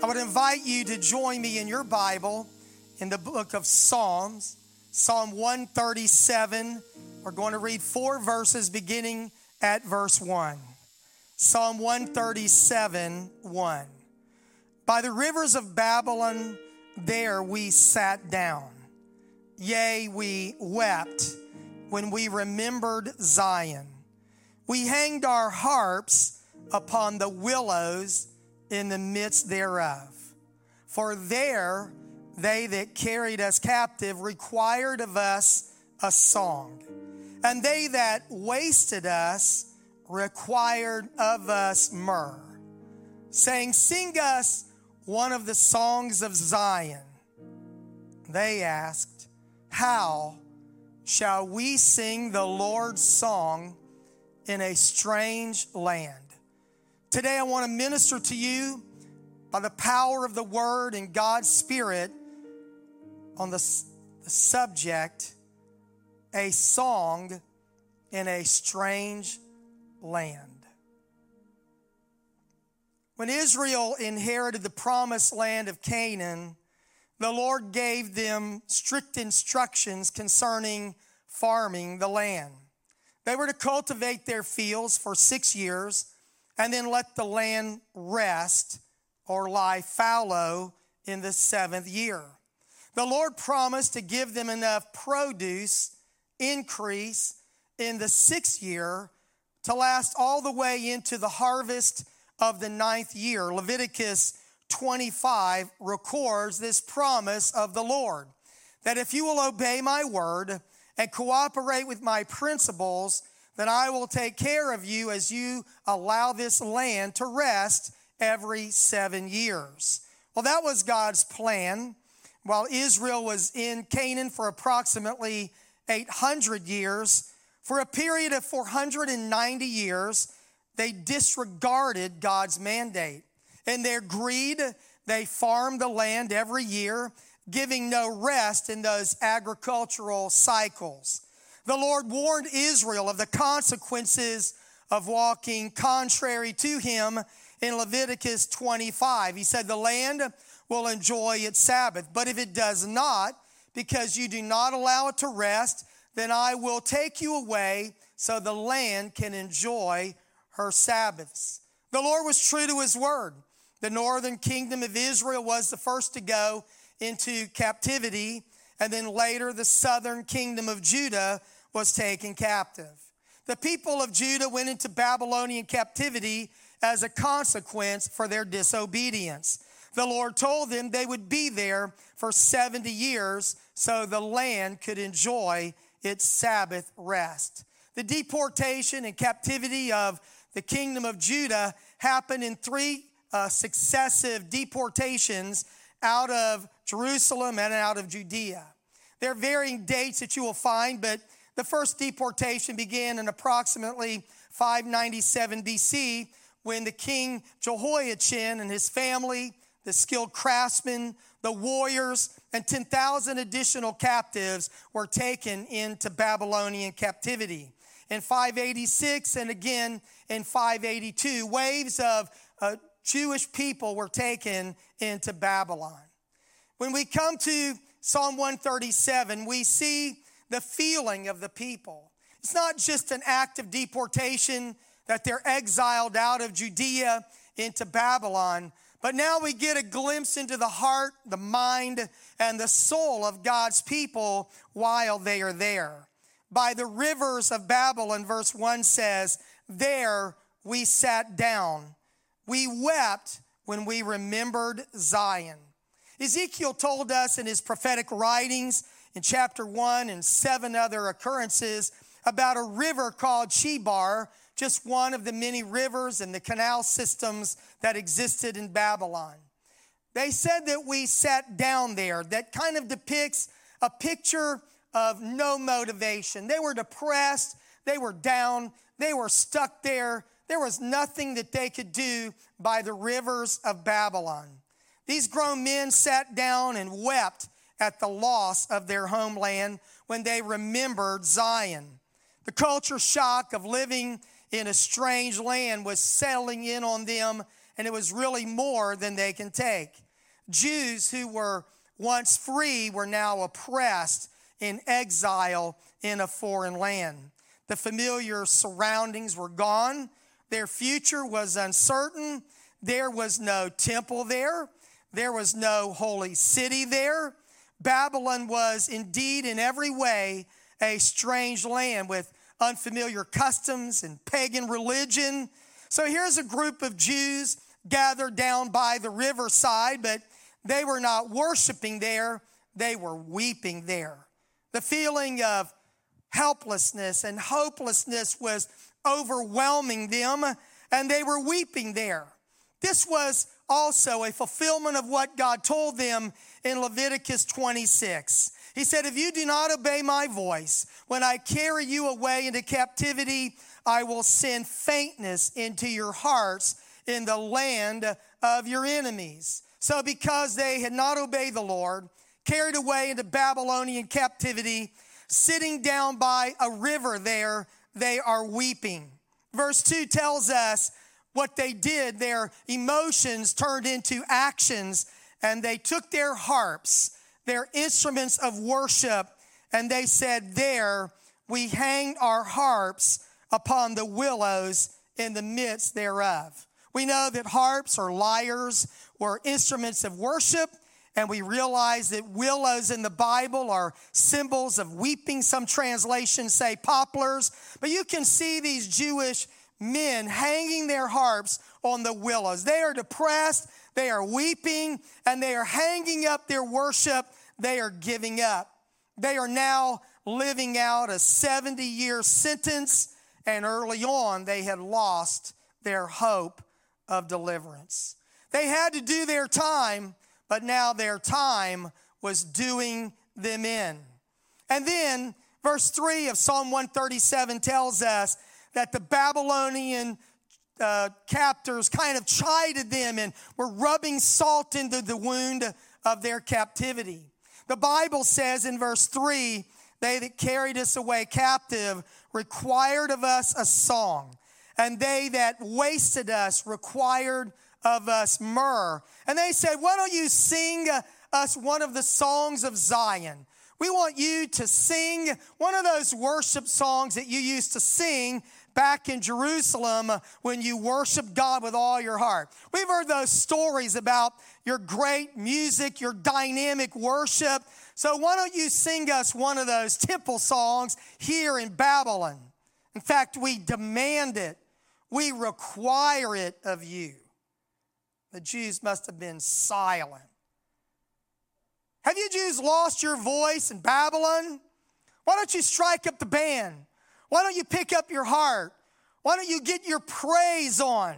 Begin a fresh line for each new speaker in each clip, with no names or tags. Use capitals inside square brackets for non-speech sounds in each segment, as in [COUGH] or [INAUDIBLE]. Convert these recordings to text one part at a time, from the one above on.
I would invite you to join me in your Bible in the book of Psalms, Psalm 137. We're going to read four verses beginning at verse 1. Psalm 137 1. By the rivers of Babylon, there we sat down. Yea, we wept when we remembered Zion. We hanged our harps upon the willows in the midst thereof. For there they that carried us captive required of us a song, and they that wasted us required of us myrrh, saying, Sing us one of the songs of Zion. They asked, How shall we sing the Lord's song in a strange land? Today, I want to minister to you by the power of the Word and God's Spirit on the, the subject a song in a strange land. When Israel inherited the promised land of Canaan, the Lord gave them strict instructions concerning farming the land. They were to cultivate their fields for six years and then let the land rest or lie fallow in the seventh year. The Lord promised to give them enough produce, increase in the sixth year to last all the way into the harvest of the ninth year. Leviticus 25 records this promise of the Lord that if you will obey my word and cooperate with my principles, then I will take care of you as you allow this land to rest every seven years. Well, that was God's plan. While Israel was in Canaan for approximately 800 years, for a period of 490 years, they disregarded God's mandate. In their greed, they farmed the land every year, giving no rest in those agricultural cycles. The Lord warned Israel of the consequences of walking contrary to him in Leviticus 25. He said, The land will enjoy its Sabbath, but if it does not, because you do not allow it to rest, then I will take you away so the land can enjoy her Sabbaths. The Lord was true to his word. The northern kingdom of Israel was the first to go into captivity, and then later the southern kingdom of Judah was taken captive. The people of Judah went into Babylonian captivity as a consequence for their disobedience. The Lord told them they would be there for 70 years so the land could enjoy its Sabbath rest. The deportation and captivity of the kingdom of Judah happened in three uh, successive deportations out of Jerusalem and out of Judea. There are varying dates that you will find, but the first deportation began in approximately 597 BC when the king Jehoiachin and his family, the skilled craftsmen, the warriors, and 10,000 additional captives were taken into Babylonian captivity. In 586 and again in 582, waves of uh, Jewish people were taken into Babylon. When we come to Psalm 137, we see the feeling of the people. It's not just an act of deportation that they're exiled out of Judea into Babylon, but now we get a glimpse into the heart, the mind, and the soul of God's people while they are there. By the rivers of Babylon, verse 1 says, There we sat down. We wept when we remembered Zion. Ezekiel told us in his prophetic writings in chapter 1 and seven other occurrences about a river called Chebar, just one of the many rivers and the canal systems that existed in Babylon. They said that we sat down there. That kind of depicts a picture of no motivation. They were depressed, they were down, they were stuck there. There was nothing that they could do by the rivers of Babylon. These grown men sat down and wept at the loss of their homeland when they remembered Zion. The culture shock of living in a strange land was settling in on them, and it was really more than they can take. Jews who were once free were now oppressed in exile in a foreign land. The familiar surroundings were gone, their future was uncertain. There was no temple there, there was no holy city there. Babylon was indeed, in every way, a strange land with unfamiliar customs and pagan religion. So here's a group of Jews gathered down by the riverside, but they were not worshiping there, they were weeping there. The feeling of helplessness and hopelessness was overwhelming them, and they were weeping there. This was also a fulfillment of what God told them in Leviticus 26. He said, If you do not obey my voice, when I carry you away into captivity, I will send faintness into your hearts in the land of your enemies. So, because they had not obeyed the Lord, carried away into Babylonian captivity, sitting down by a river there, they are weeping. Verse 2 tells us what they did. Their emotions turned into actions, and they took their harps, their instruments of worship, and they said, There we hanged our harps upon the willows in the midst thereof. We know that harps or lyres were instruments of worship and we realize that willows in the Bible are symbols of weeping. Some translations say poplars, but you can see these Jewish men hanging their harps on the willows. They are depressed, they are weeping, and they are hanging up their worship. They are giving up. They are now living out a 70 year sentence, and early on, they had lost their hope of deliverance. They had to do their time but now their time was doing them in. And then verse 3 of Psalm 137 tells us that the Babylonian uh, captors kind of chided them and were rubbing salt into the wound of their captivity. The Bible says in verse 3 they that carried us away captive required of us a song, and they that wasted us required of us myrrh. And they said, Why don't you sing us one of the songs of Zion? We want you to sing one of those worship songs that you used to sing back in Jerusalem when you worship God with all your heart. We've heard those stories about your great music, your dynamic worship. So why don't you sing us one of those temple songs here in Babylon? In fact, we demand it, we require it of you. The Jews must have been silent. Have you Jews lost your voice in Babylon? Why don't you strike up the band? Why don't you pick up your heart? Why don't you get your praise on?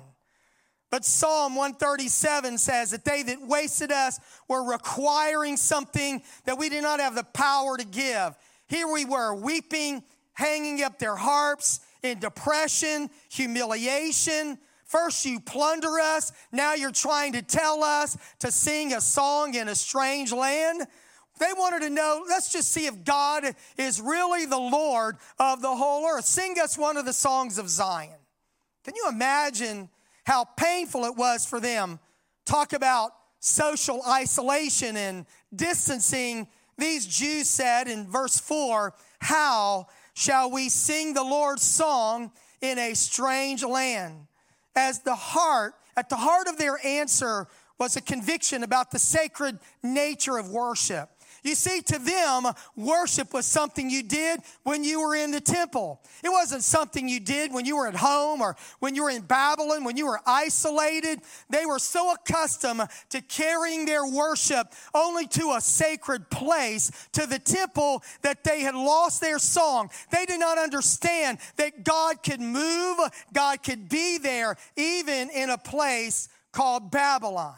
But Psalm 137 says that they that wasted us were requiring something that we did not have the power to give. Here we were weeping, hanging up their harps in depression, humiliation, First, you plunder us. Now you're trying to tell us to sing a song in a strange land. They wanted to know, let's just see if God is really the Lord of the whole earth. Sing us one of the songs of Zion. Can you imagine how painful it was for them? Talk about social isolation and distancing. These Jews said in verse 4 How shall we sing the Lord's song in a strange land? as the heart, at the heart of their answer was a conviction about the sacred nature of worship. You see, to them, worship was something you did when you were in the temple. It wasn't something you did when you were at home or when you were in Babylon, when you were isolated. They were so accustomed to carrying their worship only to a sacred place, to the temple, that they had lost their song. They did not understand that God could move, God could be there, even in a place called Babylon.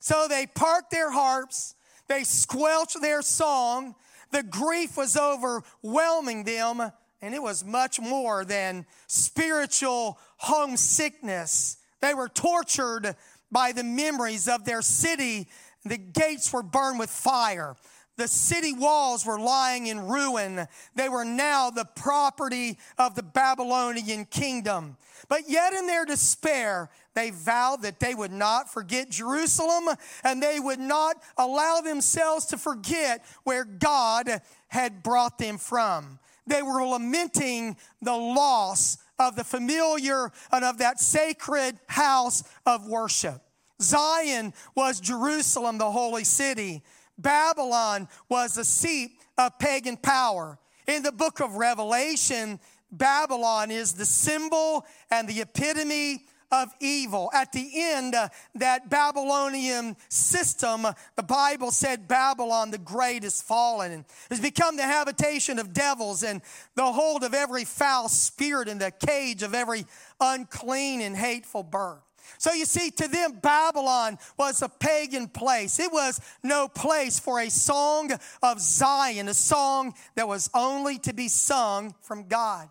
So they parked their harps they squelched their song. The grief was overwhelming them, and it was much more than spiritual homesickness. They were tortured by the memories of their city. The gates were burned with fire. The city walls were lying in ruin. They were now the property of the Babylonian kingdom. But yet, in their despair, they vowed that they would not forget Jerusalem and they would not allow themselves to forget where God had brought them from. They were lamenting the loss of the familiar and of that sacred house of worship. Zion was Jerusalem, the holy city. Babylon was the seat of pagan power. In the book of Revelation, Babylon is the symbol and the epitome of evil. At the end, uh, that Babylonian system, the Bible said Babylon the great is fallen and has become the habitation of devils and the hold of every foul spirit and the cage of every unclean and hateful bird. So you see, to them, Babylon was a pagan place. It was no place for a song of Zion, a song that was only to be sung from God.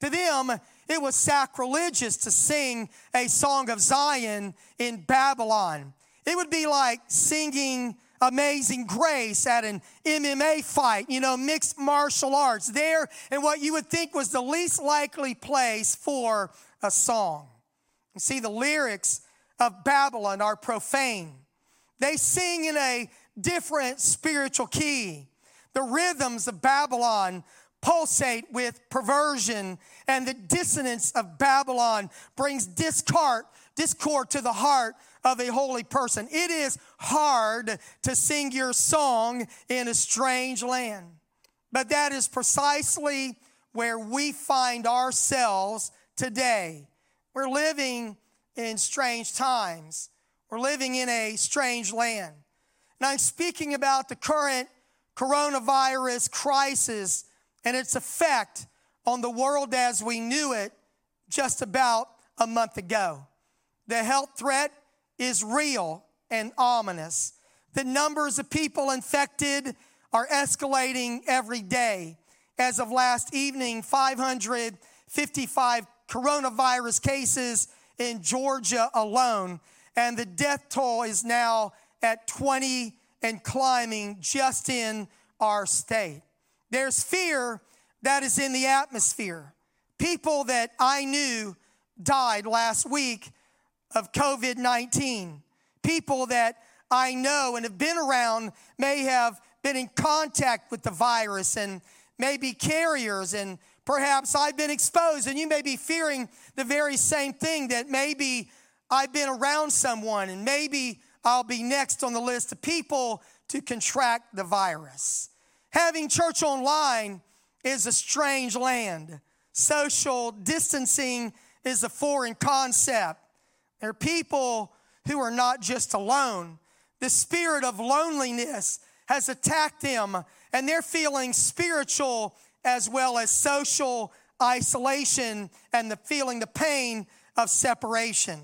To them, it was sacrilegious to sing a song of Zion in Babylon. It would be like singing Amazing Grace at an MMA fight, you know, mixed martial arts, there in what you would think was the least likely place for a song. You see, the lyrics of Babylon are profane. They sing in a different spiritual key. The rhythms of Babylon pulsate with perversion, and the dissonance of Babylon brings discord, discord to the heart of a holy person. It is hard to sing your song in a strange land, but that is precisely where we find ourselves today. We're living in strange times. We're living in a strange land. And I'm speaking about the current coronavirus crisis and its effect on the world as we knew it just about a month ago. The health threat is real and ominous. The numbers of people infected are escalating every day. As of last evening, 555 coronavirus cases in Georgia alone, and the death toll is now at 20 and climbing just in our state. There's fear that is in the atmosphere. People that I knew died last week of COVID 19. People that I know and have been around may have been in contact with the virus and may be carriers and Perhaps I've been exposed and you may be fearing the very same thing that maybe I've been around someone and maybe I'll be next on the list of people to contract the virus. Having church online is a strange land. Social distancing is a foreign concept. There are people who are not just alone. The spirit of loneliness has attacked them, and they're feeling spiritual as well as social isolation and the feeling the pain of separation.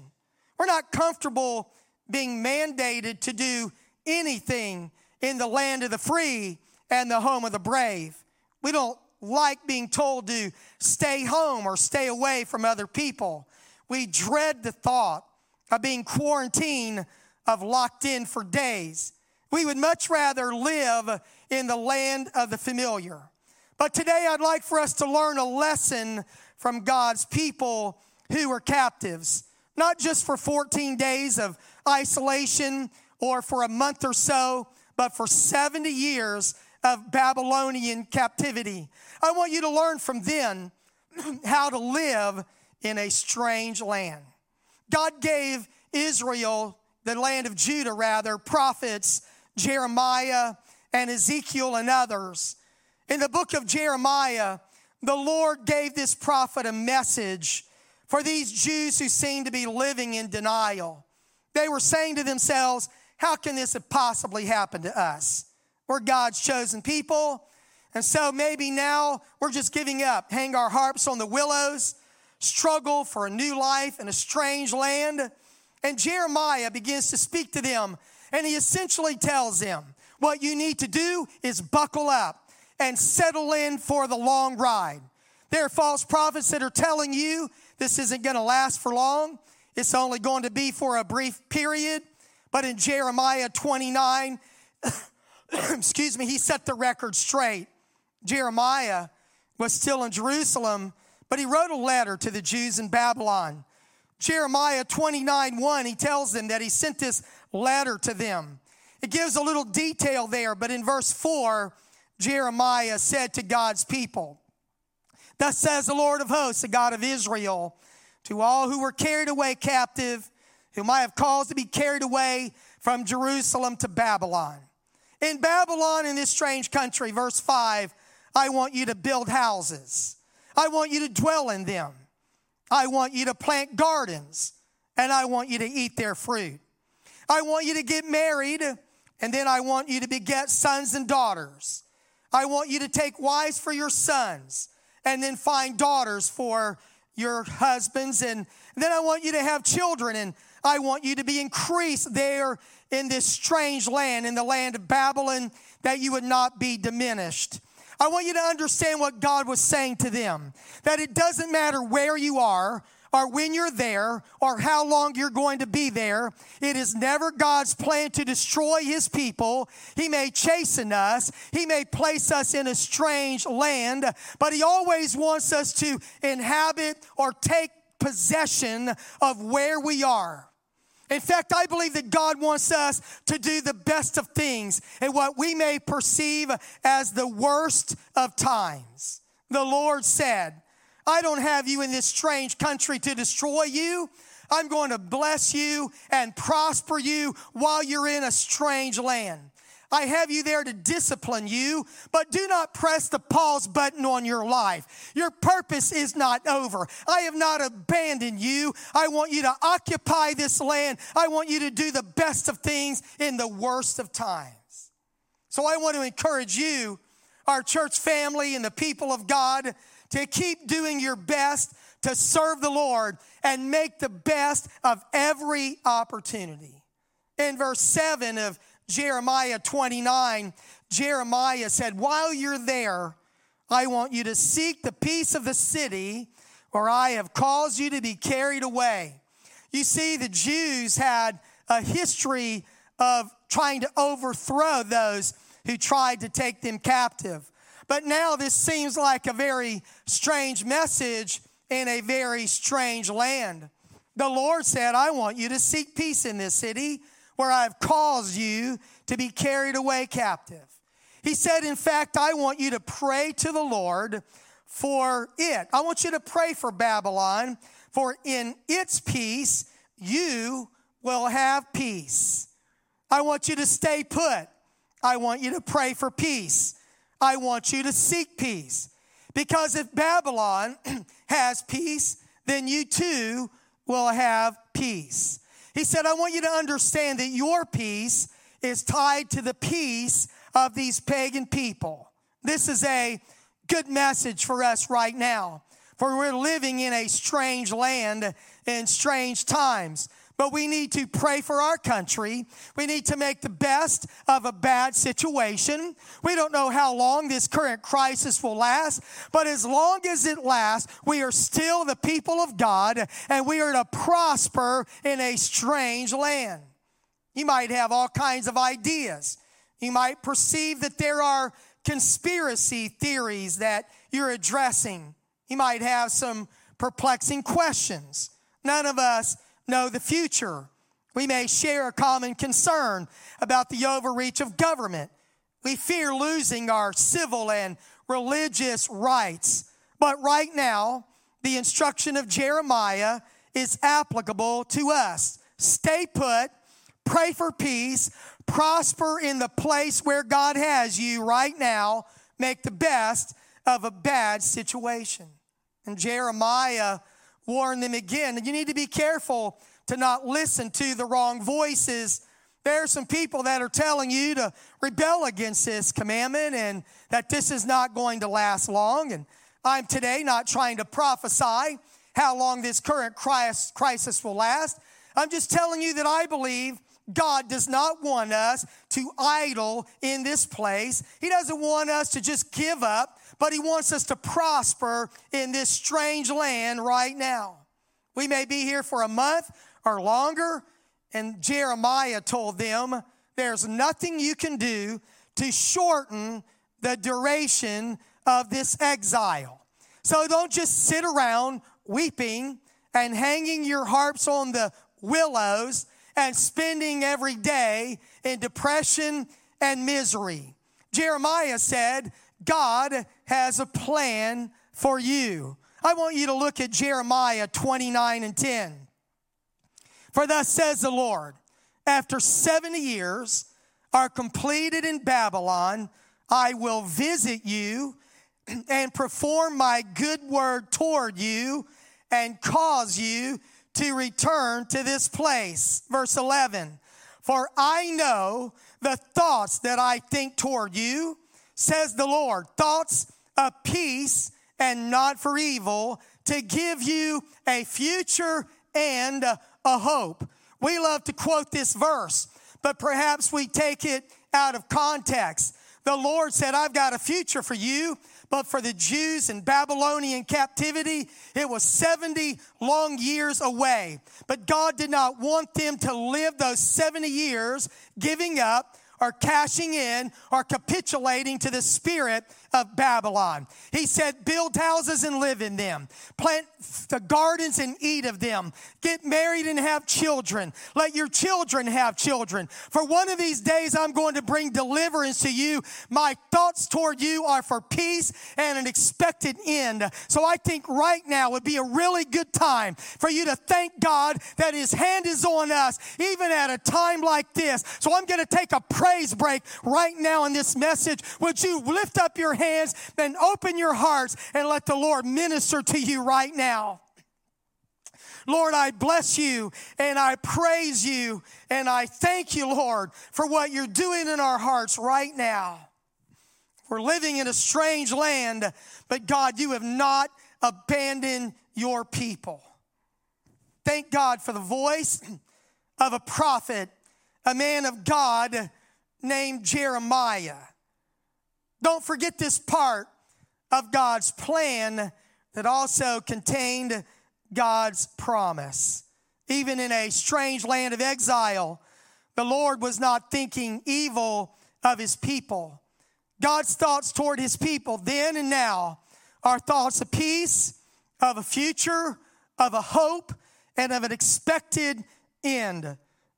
We're not comfortable being mandated to do anything in the land of the free and the home of the brave. We don't like being told to stay home or stay away from other people. We dread the thought of being quarantined, of locked in for days. We would much rather live in the land of the familiar. But today I'd like for us to learn a lesson from God's people who were captives, not just for 14 days of isolation or for a month or so, but for 70 years of Babylonian captivity. I want you to learn from them [CLEARS THROAT] how to live in a strange land. God gave Israel, the land of Judah rather, prophets, Jeremiah and Ezekiel and others in the book of Jeremiah, the Lord gave this prophet a message for these Jews who seemed to be living in denial. They were saying to themselves, How can this have possibly happened to us? We're God's chosen people. And so maybe now we're just giving up, hang our harps on the willows, struggle for a new life in a strange land. And Jeremiah begins to speak to them, and he essentially tells them, What you need to do is buckle up and settle in for the long ride. There are false prophets that are telling you this isn't going to last for long. It's only going to be for a brief period. But in Jeremiah 29, [COUGHS] excuse me, he set the record straight. Jeremiah was still in Jerusalem, but he wrote a letter to the Jews in Babylon. Jeremiah 29 1, he tells them that he sent this letter to them. It gives a little detail there, but in verse 4, Jeremiah said to God's people, Thus says the Lord of hosts, the God of Israel, to all who were carried away captive, whom I have caused to be carried away from Jerusalem to Babylon. In Babylon, in this strange country, verse 5, I want you to build houses. I want you to dwell in them. I want you to plant gardens, and I want you to eat their fruit. I want you to get married, and then I want you to beget sons and daughters. I want you to take wives for your sons and then find daughters for your husbands. And then I want you to have children and I want you to be increased there in this strange land, in the land of Babylon, that you would not be diminished. I want you to understand what God was saying to them that it doesn't matter where you are, or when you're there or how long you're going to be there. It is never God's plan to destroy his people. He may chasten us, he may place us in a strange land, but he always wants us to inhabit or take possession of where we are. In fact, I believe that God wants us to do the best of things in what we may perceive as the worst of times. The Lord said, I don't have you in this strange country to destroy you. I'm going to bless you and prosper you while you're in a strange land. I have you there to discipline you, but do not press the pause button on your life. Your purpose is not over. I have not abandoned you. I want you to occupy this land. I want you to do the best of things in the worst of times. So I want to encourage you, our church family, and the people of God to keep doing your best to serve the Lord and make the best of every opportunity. In verse 7 of Jeremiah 29, Jeremiah said, While you're there, I want you to seek the peace of the city, or I have caused you to be carried away. You see, the Jews had a history of trying to overthrow those who tried to take them captive. But now this seems like a very strange message in a very strange land. The Lord said, I want you to seek peace in this city where I've caused you to be carried away captive. He said, In fact, I want you to pray to the Lord for it. I want you to pray for Babylon, for in its peace you will have peace. I want you to stay put. I want you to pray for peace. I want you to seek peace. Because if Babylon [CLEARS THROAT] has peace, then you too will have peace. He said, I want you to understand that your peace is tied to the peace of these pagan people. This is a good message for us right now, for we're living in a strange land in strange times but we need to pray for our country. We need to make the best of a bad situation. We don't know how long this current crisis will last, but as long as it lasts, we are still the people of God and we are to prosper in a strange land. You might have all kinds of ideas. You might perceive that there are conspiracy theories that you're addressing. You might have some perplexing questions. None of us know the future. We may share a common concern about the overreach of government. We fear losing our civil and religious rights. But right now, the instruction of Jeremiah is applicable to us. Stay put, pray for peace, prosper in the place where God has you right now, make the best of a bad situation. And Jeremiah warn them again. You need to be careful to not listen to the wrong voices. There are some people that are telling you to rebel against this commandment and that this is not going to last long. And I'm today not trying to prophesy how long this current crisis will last. I'm just telling you that I believe God does not want us to idle in this place. He doesn't want us to just give up but He wants us to prosper in this strange land right now. We may be here for a month or longer, and Jeremiah told them, There's nothing you can do to shorten the duration of this exile. So don't just sit around weeping and hanging your harps on the willows and spending every day in depression and misery. Jeremiah said, God has a plan for you. I want you to look at Jeremiah 29 and 10. For thus says the Lord, after 70 years are completed in Babylon, I will visit you and perform my good word toward you and cause you to return to this place. Verse 11 For I know the thoughts that I think toward you, says the Lord, thoughts of peace and not for evil, to give you a future and a hope. We love to quote this verse, but perhaps we take it out of context. The Lord said, I've got a future for you. But for the Jews in Babylonian captivity, it was 70 long years away. But God did not want them to live those 70 years giving up or cashing in are capitulating to the spirit of Babylon. He said, Build houses and live in them, plant the gardens and eat of them, get married and have children. Let your children have children. For one of these days, I'm going to bring deliverance to you. My thoughts toward you are for peace and an expected end. So I think right now would be a really good time for you to thank God that His hand is on us, even at a time like this. So I'm going to take a praise break right now in this message. Would you lift up your hands and open your hearts and let the Lord minister to you right now. Lord, I bless you and I praise you and I thank you, Lord, for what you're doing in our hearts right now. We're living in a strange land, but God, you have not abandoned your people. Thank God for the voice of a prophet, a man of God named Jeremiah. Don't forget this part of God's plan that also contained God's promise. Even in a strange land of exile, the Lord was not thinking evil of his people. God's thoughts toward his people then and now are thoughts of peace, of a future, of a hope, and of an expected end.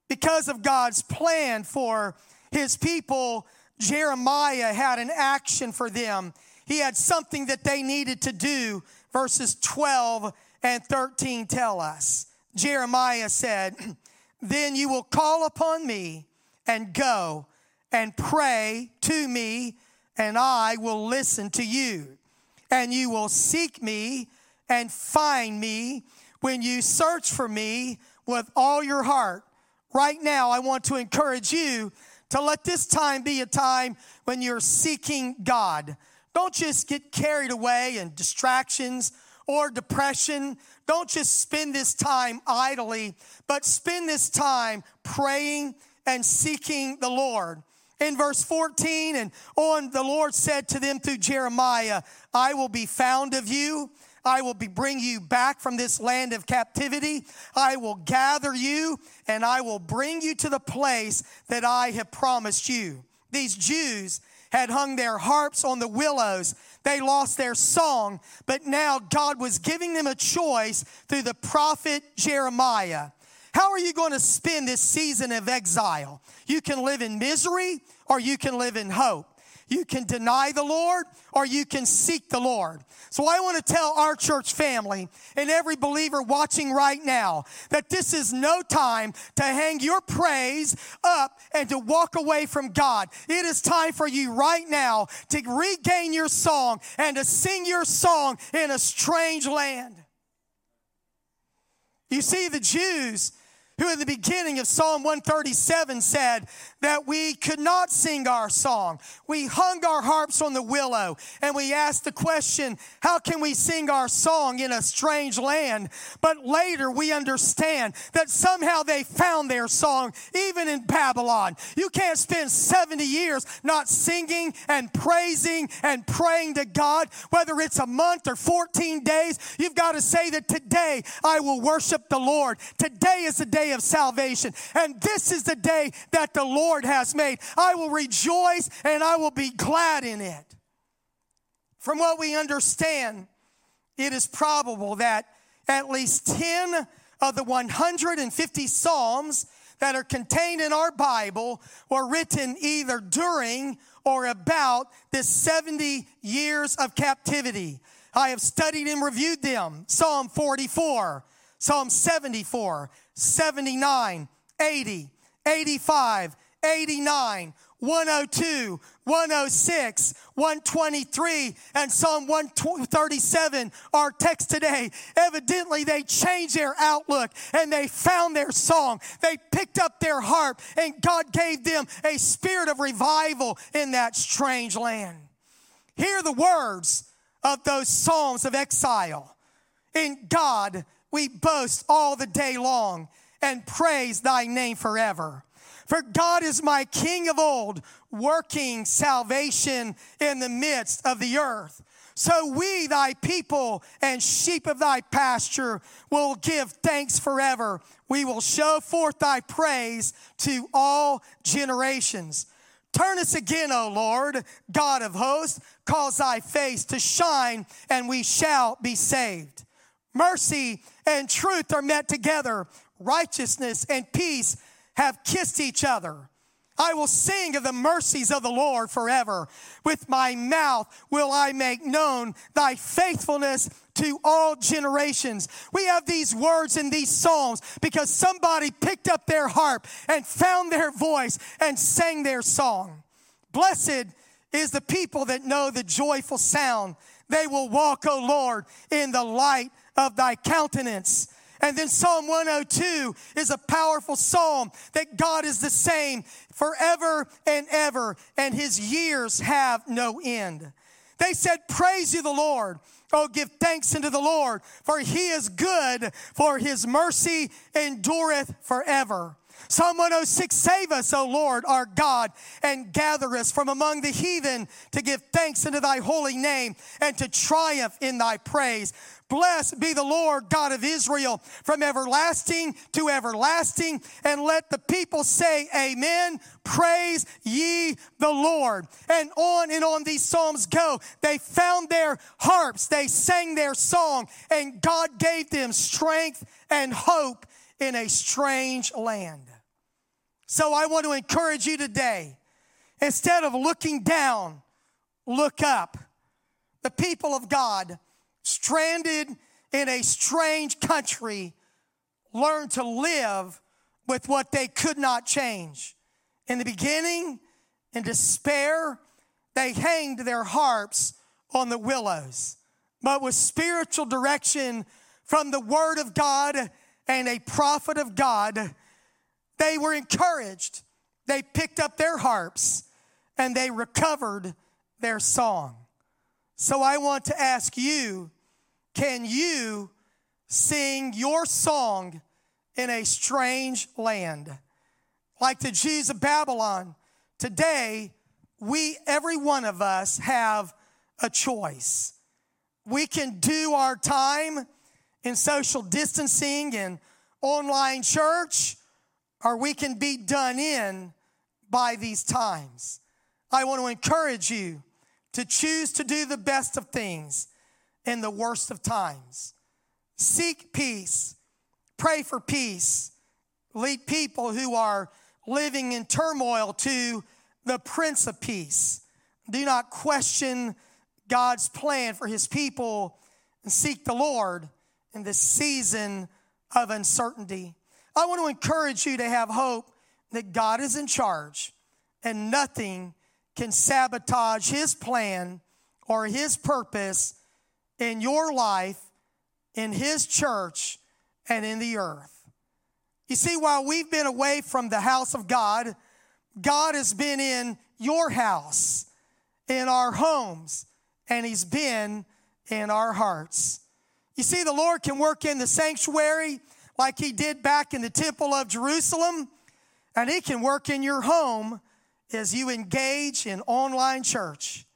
Because of God's plan for his people, Jeremiah had an action for them. He had something that they needed to do. Verses 12 and 13 tell us. Jeremiah said, [CLEARS THROAT] Then you will call upon me and go and pray to me, and I will listen to you. And you will seek me and find me when you search for me with all your heart. Right now, I want to encourage you to let this time be a time when you're seeking God. Don't just get carried away in distractions or depression. Don't just spend this time idly, but spend this time praying and seeking the Lord. In verse 14 and on, the Lord said to them through Jeremiah, I will be found of you I will be bring you back from this land of captivity. I will gather you and I will bring you to the place that I have promised you. These Jews had hung their harps on the willows. They lost their song, but now God was giving them a choice through the prophet Jeremiah. How are you going to spend this season of exile? You can live in misery or you can live in hope. You can deny the Lord or you can seek the Lord. So I want to tell our church family and every believer watching right now that this is no time to hang your praise up and to walk away from God. It is time for you right now to regain your song and to sing your song in a strange land. You see, the Jews who in the beginning of Psalm 137 said that we could not sing our song. We hung our harps on the willow and we asked the question, how can we sing our song in a strange land? But later we understand that somehow they found their song even in Babylon. You can't spend 70 years not singing and praising and praying to God, whether it's a month or 14 days. You've got to say that today I will worship the Lord. Today is the day of salvation. And this is the day that the Lord has made. I will rejoice and I will be glad in it. From what we understand, it is probable that at least 10 of the 150 Psalms that are contained in our Bible were written either during or about this 70 years of captivity. I have studied and reviewed them. Psalm 44, Psalm 74, 79, 80, 85, 89, 102, 106, 123, and Psalm 137, our text today. Evidently, they changed their outlook and they found their song. They picked up their harp, and God gave them a spirit of revival in that strange land. Hear the words of those Psalms of exile. In God, we boast all the day long and praise thy name forever. For God is my King of old, working salvation in the midst of the earth. So we, thy people and sheep of thy pasture, will give thanks forever. We will show forth thy praise to all generations. Turn us again, O Lord, God of hosts, cause thy face to shine, and we shall be saved. Mercy and truth are met together, righteousness and peace have kissed each other. I will sing of the mercies of the Lord forever. With my mouth will I make known thy faithfulness to all generations. We have these words in these Psalms because somebody picked up their harp and found their voice and sang their song. Blessed is the people that know the joyful sound. They will walk, O Lord, in the light of thy countenance. And then Psalm 102 is a powerful psalm that God is the same forever and ever, and his years have no end. They said, Praise you, the Lord. Oh, give thanks unto the Lord, for he is good, for his mercy endureth forever. Psalm 106 Save us, O Lord, our God, and gather us from among the heathen to give thanks unto thy holy name and to triumph in thy praise. Blessed be the Lord God of Israel from everlasting to everlasting. And let the people say, Amen. Praise ye the Lord. And on and on these Psalms go. They found their harps, they sang their song, and God gave them strength and hope in a strange land. So I want to encourage you today instead of looking down, look up. The people of God stranded in a strange country, learned to live with what they could not change. In the beginning, in despair, they hanged their harps on the willows. But with spiritual direction from the Word of God and a prophet of God, they were encouraged. They picked up their harps and they recovered their song. So I want to ask you can you sing your song in a strange land? Like the Jews of Babylon, today, we, every one of us, have a choice. We can do our time in social distancing and online church, or we can be done in by these times. I want to encourage you to choose to do the best of things in the worst of times. Seek peace, pray for peace, lead people who are living in turmoil to the Prince of Peace. Do not question God's plan for his people and seek the Lord in this season of uncertainty. I want to encourage you to have hope that God is in charge and nothing can sabotage his plan or his purpose in your life, in His church, and in the earth. You see, while we've been away from the house of God, God has been in your house, in our homes, and He's been in our hearts. You see, the Lord can work in the sanctuary like He did back in the temple of Jerusalem, and He can work in your home as you engage in online church.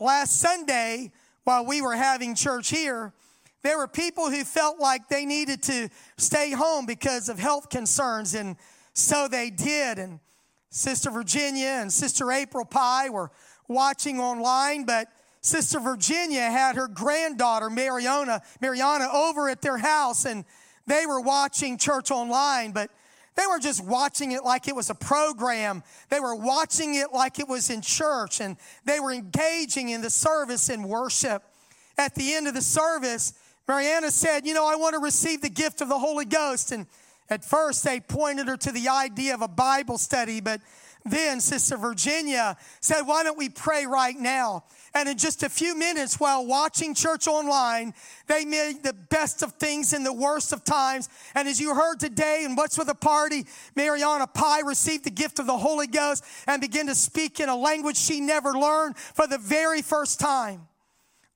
Last Sunday, while we were having church here, There were people who felt like they needed to stay home because of health concerns, and so they did. And Sister Virginia and Sister April Pie were watching online, but Sister Virginia had her granddaughter Mariana, Mariana over at their house, and they were watching church online, but they were just watching it like it was a program. They were watching it like it was in church, and they were engaging in the service and worship. At the end of the service, Mariana said, You know, I want to receive the gift of the Holy Ghost. And at first, they pointed her to the idea of a Bible study, but then Sister Virginia said, Why don't we pray right now? And in just a few minutes, while watching church online, they made the best of things in the worst of times. And as you heard today, and what's with a party, Mariana Pie received the gift of the Holy Ghost and began to speak in a language she never learned for the very first time.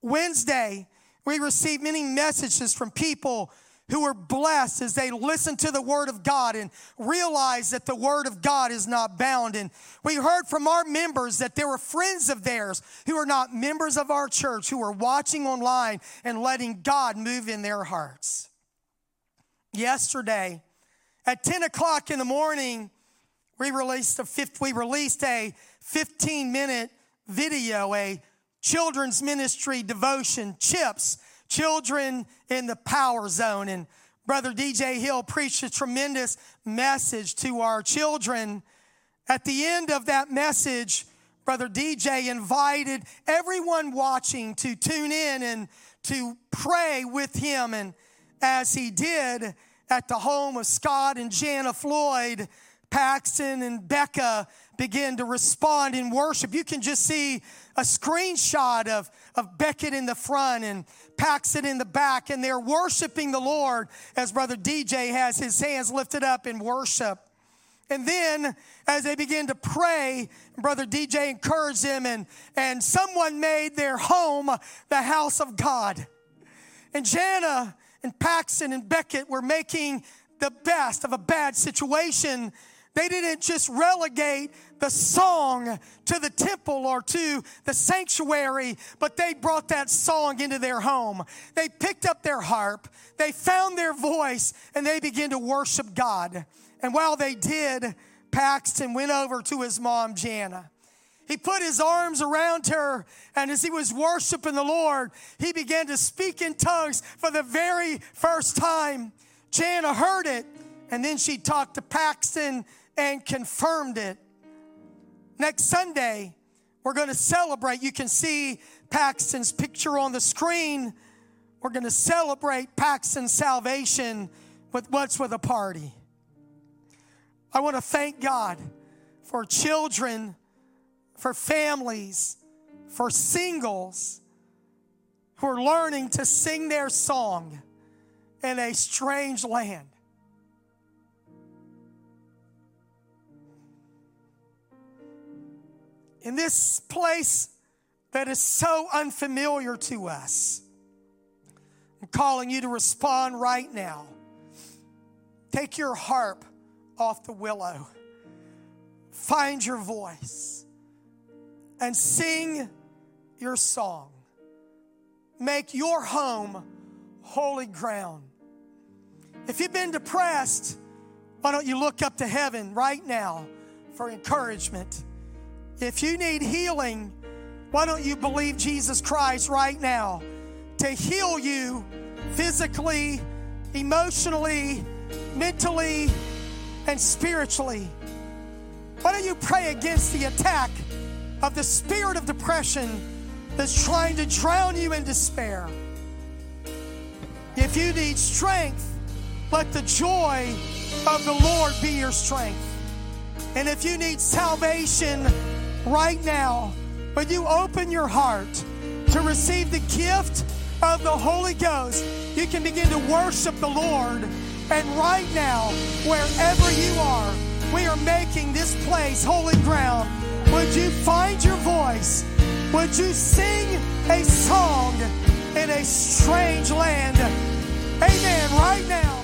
Wednesday, we received many messages from people who are blessed as they listen to the Word of God and realize that the Word of God is not bound. And we heard from our members that there were friends of theirs who are not members of our church who were watching online and letting God move in their hearts. Yesterday, at 10 o'clock in the morning, we released a, we released a 15 minute video, a children's ministry devotion, CHIPS children in the power zone. And Brother DJ Hill preached a tremendous message to our children. At the end of that message, Brother DJ invited everyone watching to tune in and to pray with him. And as he did at the home of Scott and Jana Floyd, Paxton and Beckett began to respond in worship. You can just see a screenshot of, of Beckett in the front and Paxton in the back, and they're worshiping the Lord as Brother DJ has his hands lifted up in worship. And then, as they begin to pray, Brother DJ encouraged them, and, and someone made their home the house of God. And Jana and Paxton and Beckett were making the best of a bad situation they didn't just relegate the song to the temple or to the sanctuary, but they brought that song into their home. They picked up their harp, they found their voice, and they began to worship God. And while they did, Paxton went over to his mom, Jana. He put his arms around her, and as he was worshiping the Lord, he began to speak in tongues for the very first time. Jana heard it, and then she talked to Paxton and confirmed it. Next Sunday, we're going to celebrate. You can see Paxton's picture on the screen. We're going to celebrate Paxton's salvation with what's with a party. I want to thank God for children, for families, for singles who are learning to sing their song in a strange land. In this place that is so unfamiliar to us. I'm calling you to respond right now. Take your harp off the willow, find your voice, and sing your song. Make your home holy ground. If you've been depressed, why don't you look up to heaven right now for encouragement? If you need healing, why don't you believe Jesus Christ right now to heal you physically, emotionally, mentally, and spiritually? Why don't you pray against the attack of the spirit of depression that's trying to drown you in despair? If you need strength, let the joy of the Lord be your strength. And if you need salvation, right now, when you open your heart to receive the gift of the Holy Ghost, you can begin to worship the Lord. And right now, wherever you are, we are making this place holy ground. Would you find your voice? Would you sing a song in a strange land? Amen. Right now.